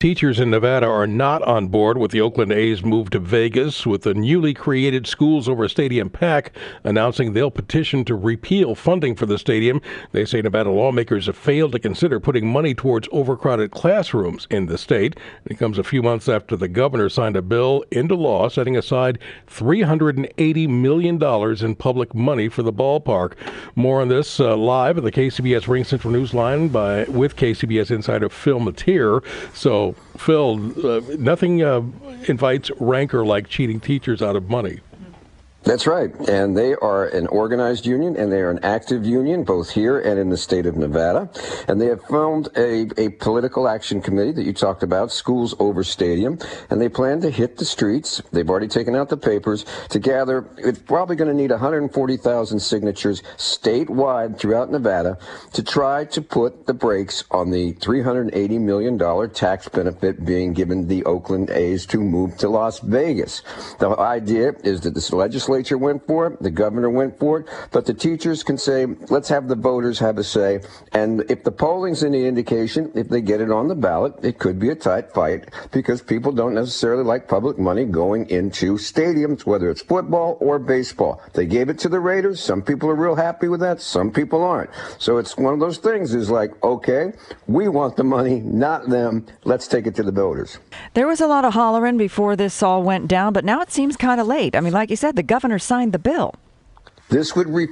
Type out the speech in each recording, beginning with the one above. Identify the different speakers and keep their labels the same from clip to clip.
Speaker 1: Teachers in Nevada are not on board with the Oakland A's move to Vegas, with the newly created Schools Over Stadium PAC announcing they'll petition to repeal funding for the stadium. They say Nevada lawmakers have failed to consider putting money towards overcrowded classrooms in the state. It comes a few months after the governor signed a bill into law setting aside $380 million in public money for the ballpark. More on this uh, live at the KCBS Ring Central News line by with KCBS insider Phil Matier. So Phil, uh, nothing uh, invites rancor like cheating teachers out of money.
Speaker 2: That's right. And they are an organized union and they are an active union, both here and in the state of Nevada. And they have formed a, a political action committee that you talked about, Schools Over Stadium. And they plan to hit the streets. They've already taken out the papers to gather. It's probably going to need 140,000 signatures statewide throughout Nevada to try to put the brakes on the $380 million tax benefit being given the Oakland A's to move to Las Vegas. The idea is that this legislation legislature went for it, the governor went for it, but the teachers can say, let's have the voters have a say. And if the polling's any indication, if they get it on the ballot, it could be a tight fight because people don't necessarily like public money going into stadiums, whether it's football or baseball. They gave it to the Raiders. Some people are real happy with that. Some people aren't. So it's one of those things is like, okay, we want the money, not them. Let's take it to the voters.
Speaker 3: There was a lot of hollering before this all went down, but now it seems kind of late. I mean, like you said, the governor signed the bill.
Speaker 2: This would re-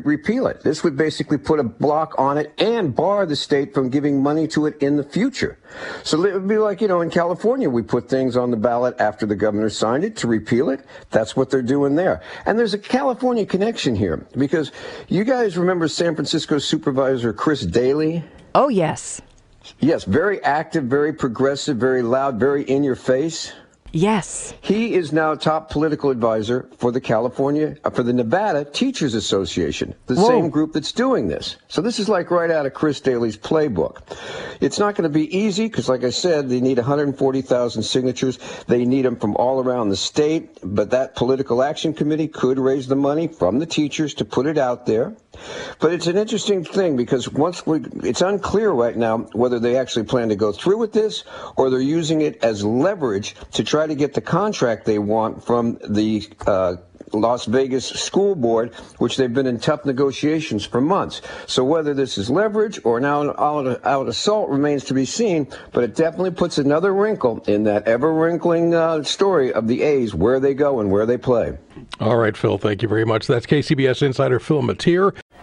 Speaker 2: repeal it. This would basically put a block on it and bar the state from giving money to it in the future. So it would be like, you know, in California, we put things on the ballot after the governor signed it to repeal it. That's what they're doing there. And there's a California connection here because you guys remember San Francisco Supervisor Chris Daly?
Speaker 3: Oh, yes.
Speaker 2: Yes, very active, very progressive, very loud, very in your face.
Speaker 3: Yes.
Speaker 2: He is now top political advisor for the California, uh, for the Nevada Teachers Association, the Whoa. same group that's doing this. So this is like right out of Chris Daly's playbook. It's not going to be easy because, like I said, they need 140,000 signatures. They need them from all around the state, but that political action committee could raise the money from the teachers to put it out there. But it's an interesting thing because once we, it's unclear right now whether they actually plan to go through with this or they're using it as leverage to try to get the contract they want from the uh, Las Vegas School Board, which they've been in tough negotiations for months. So whether this is leverage or now out, out assault remains to be seen, but it definitely puts another wrinkle in that ever wrinkling uh, story of the A's, where they go and where they play.
Speaker 1: All right, Phil, thank you very much. That's KCBS insider Phil Matier.